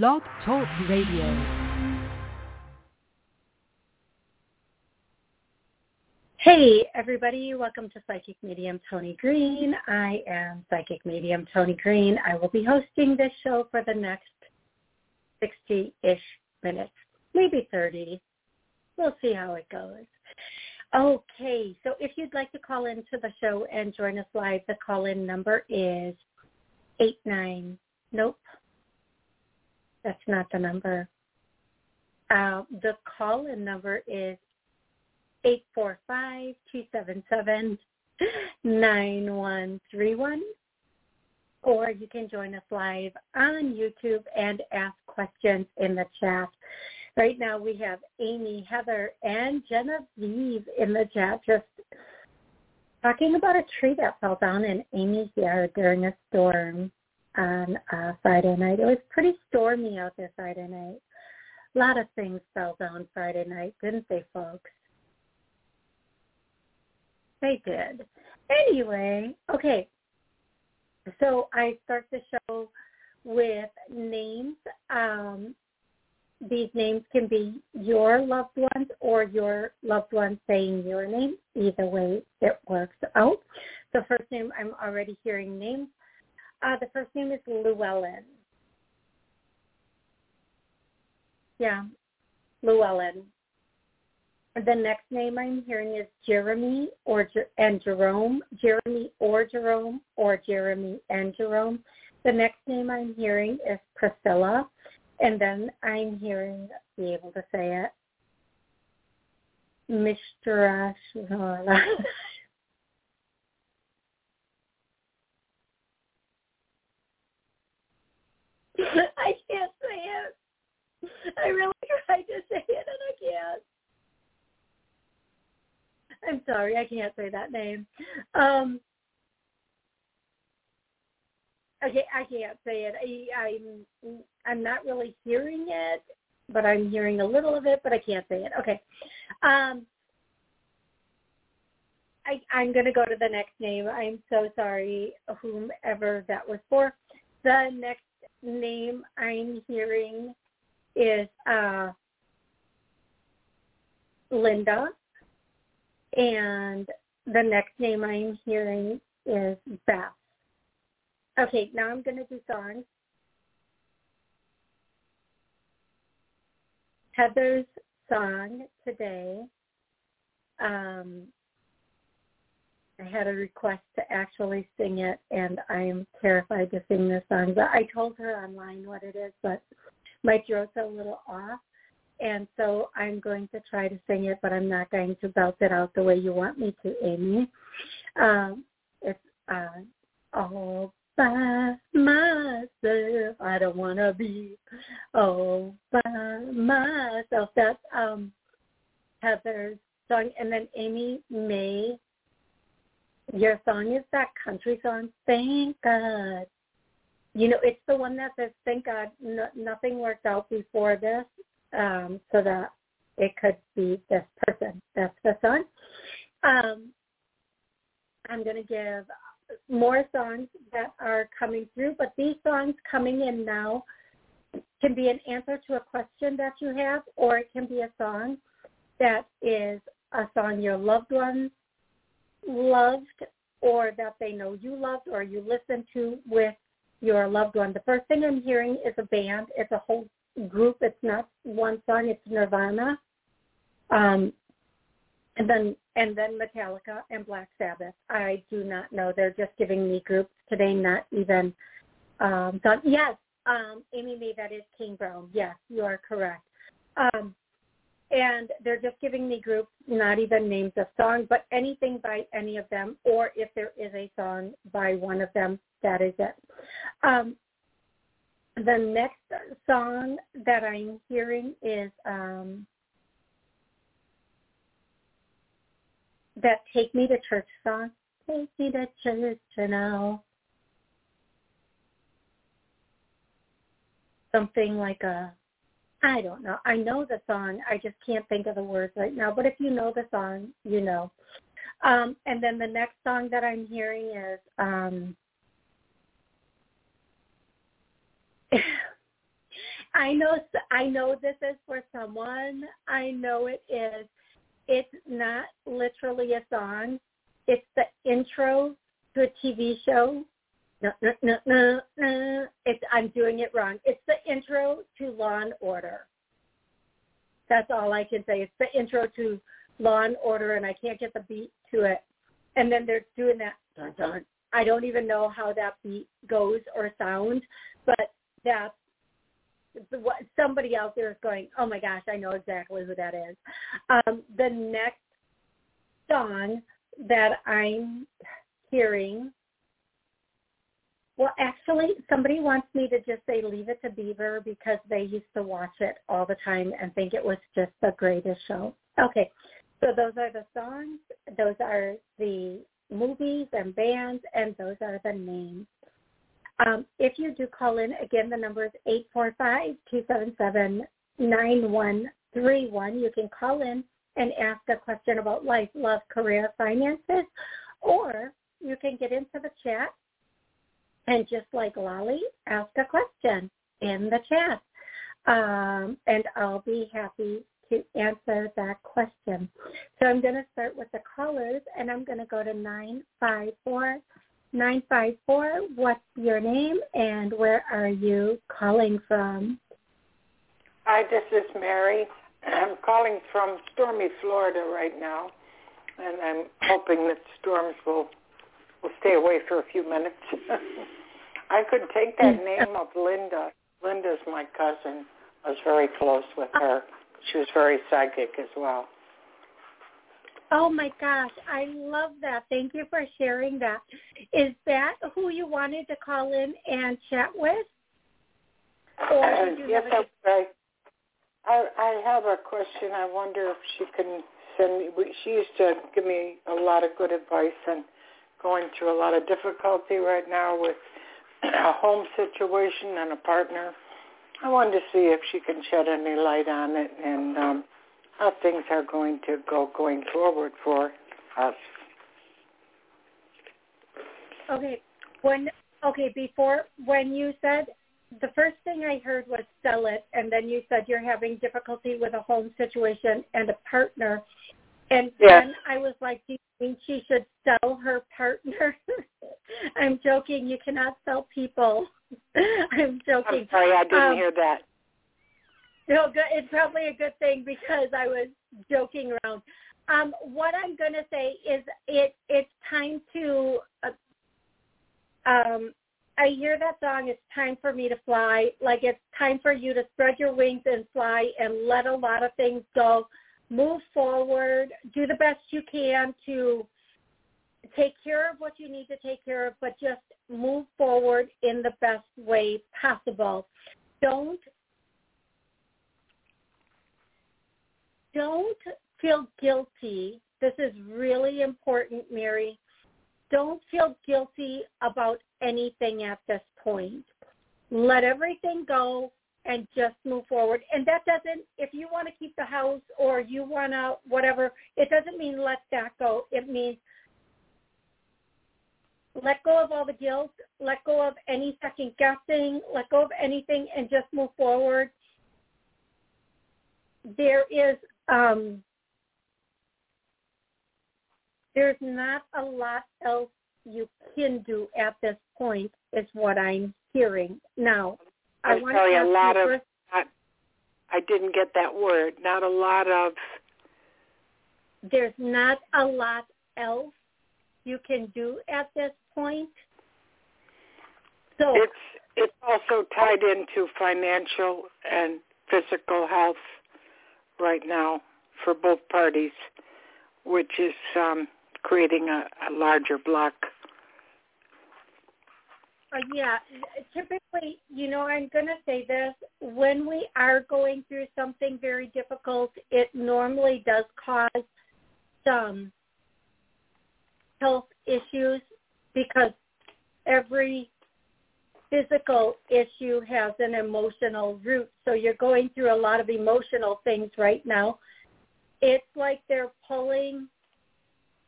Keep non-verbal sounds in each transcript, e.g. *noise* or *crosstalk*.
Blog Talk Radio. Hey, everybody. Welcome to Psychic Medium Toni Greene. I am Psychic Medium Toni Greene. I will be hosting this show for the next 60-ish minutes, maybe 30. We'll see how it goes. Okay, so if you'd like to call into the show and join us live, the call-in number is eight nine. Nope, that's not the number. Uh, the call-in number is 845-277-9131. or you can join us live on YouTube and ask questions in the chat. Right now we have Amy, Heather, and Genevieve in the chat just talking about a tree that fell down in Amy's yard during a storm on uh, Friday night. It was pretty stormy out there Friday night. A lot of things fell down Friday night, didn't they, folks? They did. Anyway, okay. So I start the show with names. Um, these names can be your loved ones or your loved ones saying your name. Either way, it works out. The first name, I'm already hearing names. Uh, the first name is Llewellyn. Yeah, Llewellyn. The next name I'm hearing is Jeremy or and Jerome, Jeremy or Jerome, or Jeremy and Jerome. The next name I'm hearing is Priscilla, and then I'm hearing, be able to say it, Mr. *laughs* *laughs* I can't say it. I really tried to say it and I can't. I'm sorry, I can't say that name. Um, okay, I can't say it. I, I'm I'm not really hearing it, but I'm hearing a little of it, but I can't say it. Okay. Um, I, I'm going to go to the next name. I'm so sorry, whomever that was for. The next name I'm hearing is uh, Linda. And the next name I'm hearing is Beth. Okay, now I'm going to do songs. Heather's song today um, I had a request to actually sing it, and I am terrified to sing this song. But I told her online what it is, but my throat's a little off, and so I'm going to try to sing it, but I'm not going to belt it out the way you want me to, Amy. Um, it's uh, all by myself. I don't want to be all by myself. That's um, Heather's song, and then Amy May your song is that country song, Thank God. You know, it's the one that says, Thank God no, nothing worked out before this um, so that it could be this person. That's the song. Um, I'm going to give more songs that are coming through, but these songs coming in now can be an answer to a question that you have, or it can be a song that is a song your loved ones loved or that they know you loved or you listened to with your loved one. The first thing I'm hearing is a band. It's a whole group. It's not one song. It's Nirvana. Um, and then and then Metallica and Black Sabbath. I do not know. They're just giving me groups today, not even um done. Yes, um, Amy May, that is King Brown. Yes, you are correct. Um, and they're just giving me groups, not even names of songs, but anything by any of them, or if there is a song by one of them, that is it. Um, the next song that I'm hearing is um, that "Take Me to Church" song. Take me to church now. Something like a I don't know. I know the song. I just can't think of the words right now. But if you know the song, you know. Um, and then the next song that I'm hearing is um, *laughs* I know I know this is for someone. I know it is. It's not literally a song. It's the intro to a TV show. No, no, no, no. It's I'm doing it wrong. It's the intro to Law and Order. That's all I can say. It's the intro to Law and Order, and I can't get the beat to it. And then they're doing that. Dun, dun. I don't even know how that beat goes or sounds, but that's what somebody out there is going, oh my gosh, I know exactly who that is. Um, the next song that I'm hearing, well, actually, somebody wants me to just say Leave It to Beaver because they used to watch it all the time and think it was just the greatest show. Okay, so those are the songs. Those are the movies and bands, and those are the names. Um, if you do call in, again, the number is 845-277-9131. You can call in and ask a question about life, love, career, finances, or you can get into the chat and just like Lolly, ask a question in the chat. Um, and I'll be happy to answer that question. So I'm going to start with the callers, and I'm going to go to 954 954. What's your name and where are you calling from? Hi, this is Mary. I'm calling from stormy Florida right now, and I'm hoping that storms will will stay away for a few minutes. *laughs* I could take that mm. name of Linda. Linda's my cousin. I was very close with her. She was very psychic as well. Oh my gosh, I love that. Thank you for sharing that. Is that who you wanted to call in and chat with? Or uh, yes, that's right. I, I have a question. I wonder if she can send me. She used to give me a lot of good advice and going through a lot of difficulty right now with a home situation and a partner. I wanted to see if she can shed any light on it and um, how things are going to go going forward for us. Okay. When okay, before when you said the first thing I heard was sell it and then you said you're having difficulty with a home situation and a partner. And yes. then I was like, do you think she should sell her partner? *laughs* I'm joking. You cannot sell people. *laughs* I'm joking. I'm sorry, I didn't um, hear that. No, good. it's probably a good thing because I was joking around. Um, what I'm going to say is it it's time to. Uh, um, I hear that song. It's time for me to fly. Like it's time for you to spread your wings and fly and let a lot of things go. Move forward. Do the best you can to take care of what you need to take care of, but just move forward in the best way possible. Don't don't feel guilty. This is really important, Mary. Don't feel guilty about anything at this point. Let everything go and just move forward. And that doesn't, if you want to keep the house or you want to whatever, it doesn't mean let that go. It means let go of all the guilt, let go of any second guessing, let go of anything and just move forward. There is um, there's not a lot else you can do at this point is what I'm hearing. Now, I I'm want sorry, to a lot of first, not, I didn't get that word. Not a lot of there's not a lot else you can do at this point. So it's it's also tied into financial and physical health right now for both parties, which is um, creating a, a larger block. Uh, yeah, typically, you know, I'm going to say this. When we are going through something very difficult, it normally does cause some health issues because every physical issue has an emotional root. So you're going through a lot of emotional things right now. It's like they're pulling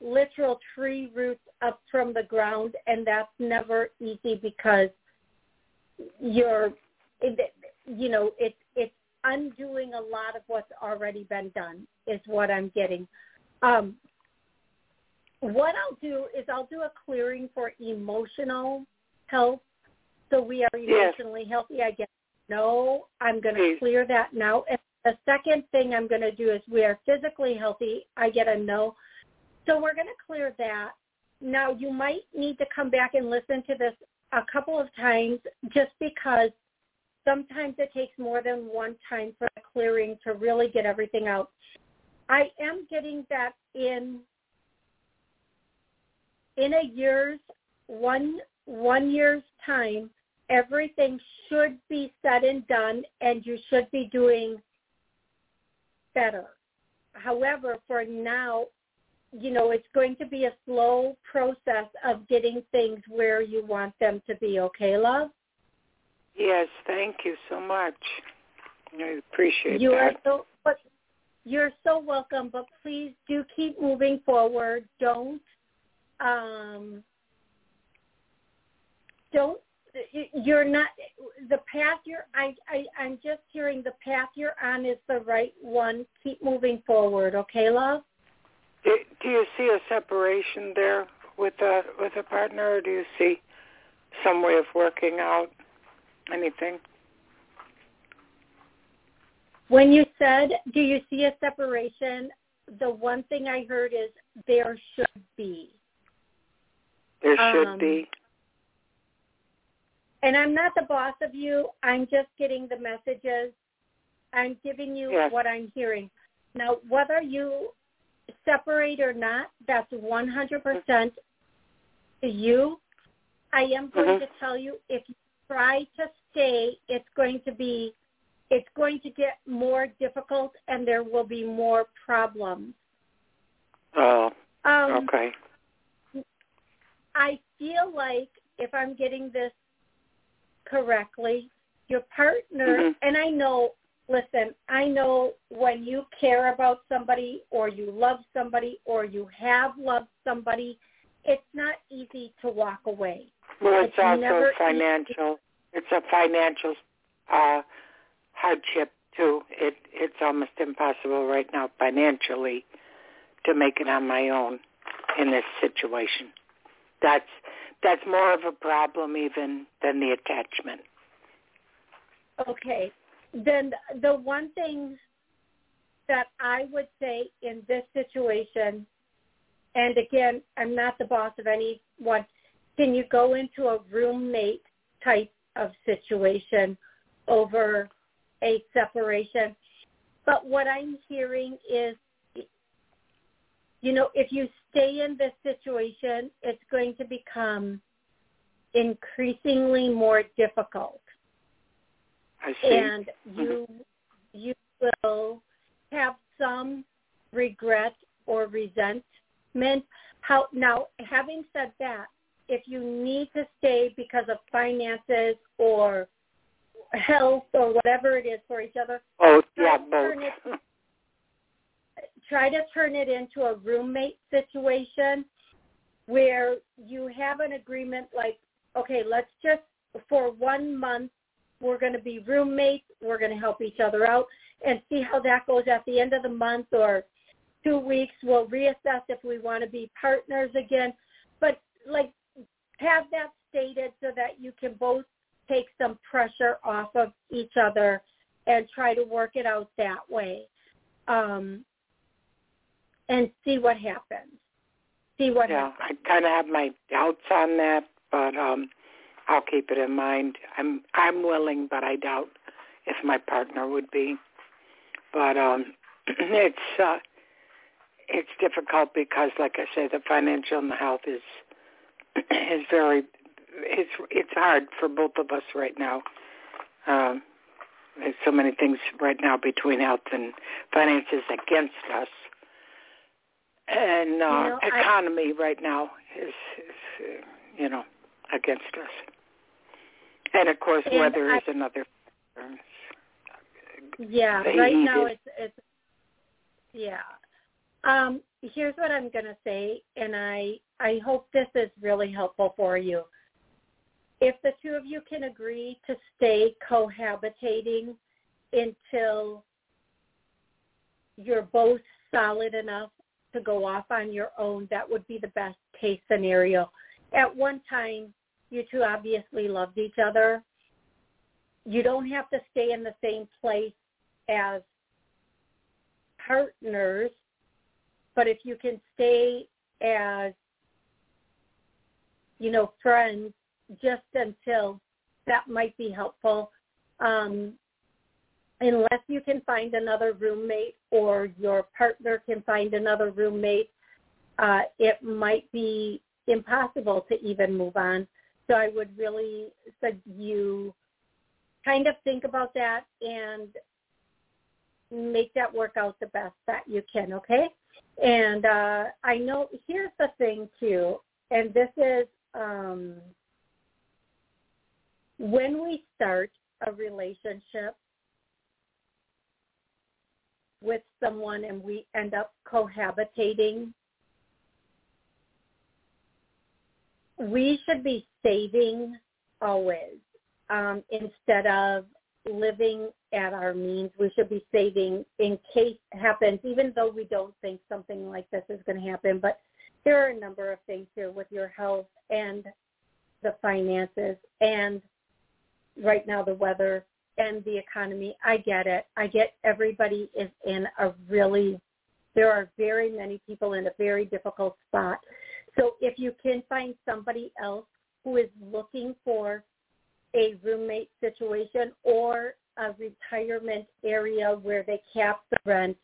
literal tree roots up from the ground and that's never easy because you're you know, it's it's undoing a lot of what's already been done is what I'm getting. Um, what I'll do is I'll do a clearing for emotional health, so we are emotionally yes. healthy. I get no. I'm going to clear that now. And the second thing I'm going to do is we are physically healthy. I get a no. So we're going to clear that. Now you might need to come back and listen to this a couple of times just because sometimes it takes more than one time for the clearing to really get everything out. I am getting that in in a year's one one year's time, everything should be said and done, and you should be doing better. However, for now, you know, it's going to be a slow process of getting things where you want them to be. Okay, love? Yes, thank you so much. I appreciate you that. Are so, but you're so welcome, but please do keep moving forward. Don't um, don't you're not the path you're I, I i'm just hearing the path you're on is the right one keep moving forward okay love do, do you see a separation there with a with a partner or do you see some way of working out anything when you said do you see a separation the one thing i heard is there should be there should um, be and I'm not the boss of you. I'm just getting the messages. I'm giving you yes. what I'm hearing. Now, whether you separate or not, that's 100% to you. I am going mm-hmm. to tell you if you try to stay, it's going to be, it's going to get more difficult and there will be more problems. Oh, um, okay. I feel like if I'm getting this correctly, your partner, mm-hmm. and I know, listen, I know when you care about somebody or you love somebody or you have loved somebody, it's not easy to walk away. Well, it's, it's also financial. Easy. It's a financial uh, hardship too. It it's almost impossible right now financially to make it on my own in this situation. That's that's more of a problem even than the attachment. Okay. Then the one thing that I would say in this situation, and again, I'm not the boss of anyone, can you go into a roommate type of situation over a separation? But what I'm hearing is, you know, if you stay in this situation, it's going to become increasingly more difficult. I see. And mm-hmm. you you will have some regret or resentment. How now having said that, if you need to stay because of finances or health or whatever it is for each other, oh, yeah, both *laughs* try to turn it into a roommate situation where you have an agreement like, okay, let's just, for one month, we're going to be roommates. We're going to help each other out and see how that goes at the end of the month or two weeks. We'll reassess if we want to be partners again. But like have that stated so that you can both take some pressure off of each other and try to work it out that way. Um, and see what happens. See what yeah, happens. I kind of have my doubts on that, but um I'll keep it in mind. I'm I'm willing, but I doubt if my partner would be. But um *clears throat* it's uh it's difficult because like I say the financial and the health is *clears throat* is very it's it's hard for both of us right now. Um there's so many things right now between health and finances against us and uh, you know, economy I, right now is, is uh, you know against us. And of course, weather I, is another. Yeah, right now it's it's yeah. Um, here's what I'm going to say, and I I hope this is really helpful for you. if the two of you can agree to stay cohabitating until you're both solid enough to go off on your own, that would be the best case scenario. At one time, you two obviously loved each other. You don't have to stay in the same place as partners, but if you can stay as, you know, friends just until that might be helpful. Um, unless you can find another roommate or your partner can find another roommate, uh, it might be impossible to even move on. So I would really say you kind of think about that and make that work out the best that you can, okay? And uh, I know here's the thing too, and this is um, when we start a relationship with someone and we end up cohabitating, we should be saving always um, instead of living at our means. We should be saving in case it happens, even though we don't think something like this is going to happen. But there are a number of things here with your health and the finances and right now the weather and the economy. I get it. I get everybody is in a really, there are very many people in a very difficult spot. So if you can find somebody else who is looking for a roommate situation or a retirement area where they cap the rent,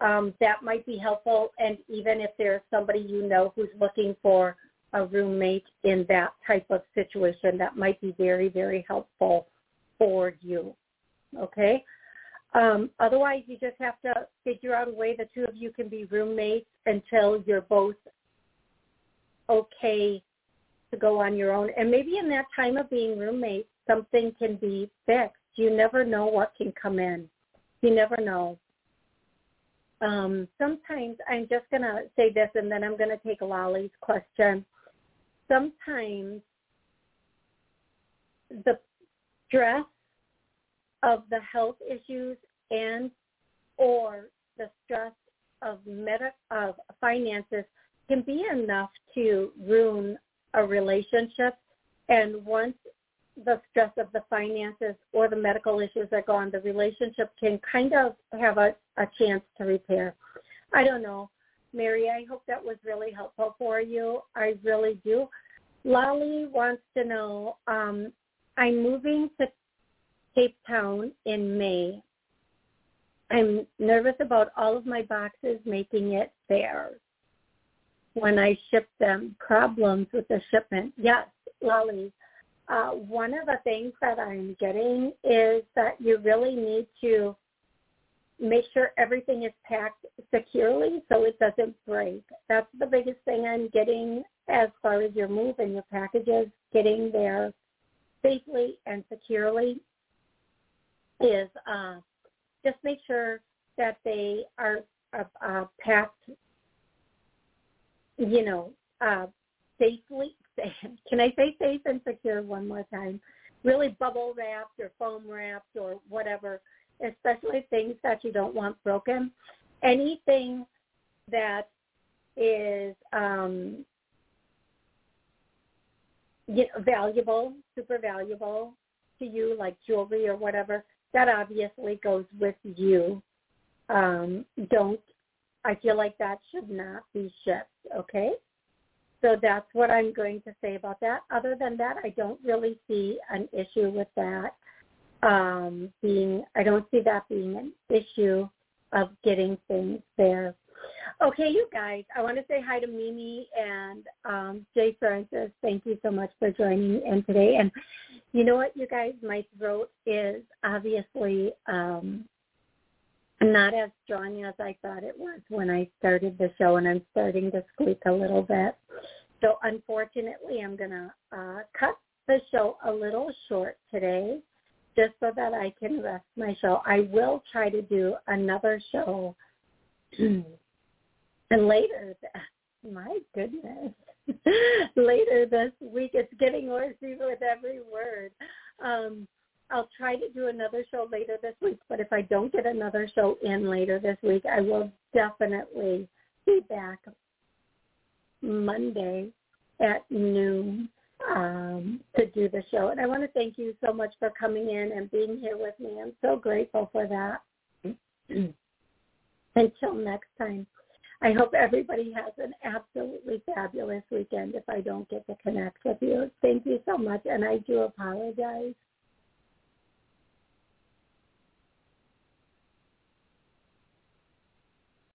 um, that might be helpful. And even if there's somebody you know who's looking for a roommate in that type of situation, that might be very, very helpful for you. Okay? Um, otherwise, you just have to figure out a way the two of you can be roommates until you're both okay to go on your own. And maybe in that time of being roommates, something can be fixed. You never know what can come in. You never know. Um, sometimes I'm just going to say this and then I'm going to take Lolly's question. Sometimes the stress of the health issues and or the stress of med- of finances can be enough to ruin a relationship. And once the stress of the finances or the medical issues are gone, the relationship can kind of have a, a chance to repair. I don't know. Mary, I hope that was really helpful for you. I really do. Lolly wants to know, um, I'm moving to Cape Town in May. I'm nervous about all of my boxes making it there when I ship them. Problems with the shipment. Yes, Lolly. Uh, one of the things that I'm getting is that you really need to make sure everything is packed securely so it doesn't break. That's the biggest thing I'm getting as far as your move and your packages getting there safely and securely is uh, just make sure that they are uh, uh, packed, you know, uh, safely. *laughs* Can I say safe and secure one more time? Really bubble wrapped or foam wrapped or whatever, especially things that you don't want broken. Anything that is um, you know, valuable, super valuable to you, like jewelry or whatever, that obviously goes with you. Um, don't, I feel like that should not be shipped, okay? So that's what I'm going to say about that. Other than that, I don't really see an issue with that um, being, I don't see that being an issue of getting things there. Okay, you guys, I want to say hi to Mimi and um, Jay Francis. Thank you so much for joining in today. And you know what, you guys, my throat is obviously um, not as strong as I thought it was when I started the show, and I'm starting to squeak a little bit. So unfortunately, I'm going to uh, cut the show a little short today just so that I can rest my show. I will try to do another show *clears throat* And later, my goodness, *laughs* later this week. It's getting worse even with every word. Um, I'll try to do another show later this week, but if I don't get another show in later this week, I will definitely be back Monday at noon um, to do the show. And I want to thank you so much for coming in and being here with me. I'm so grateful for that. *clears throat* Until next time, I hope everybody has an absolutely fabulous weekend if I don't get to connect with you. Thank you so much, and I do apologize.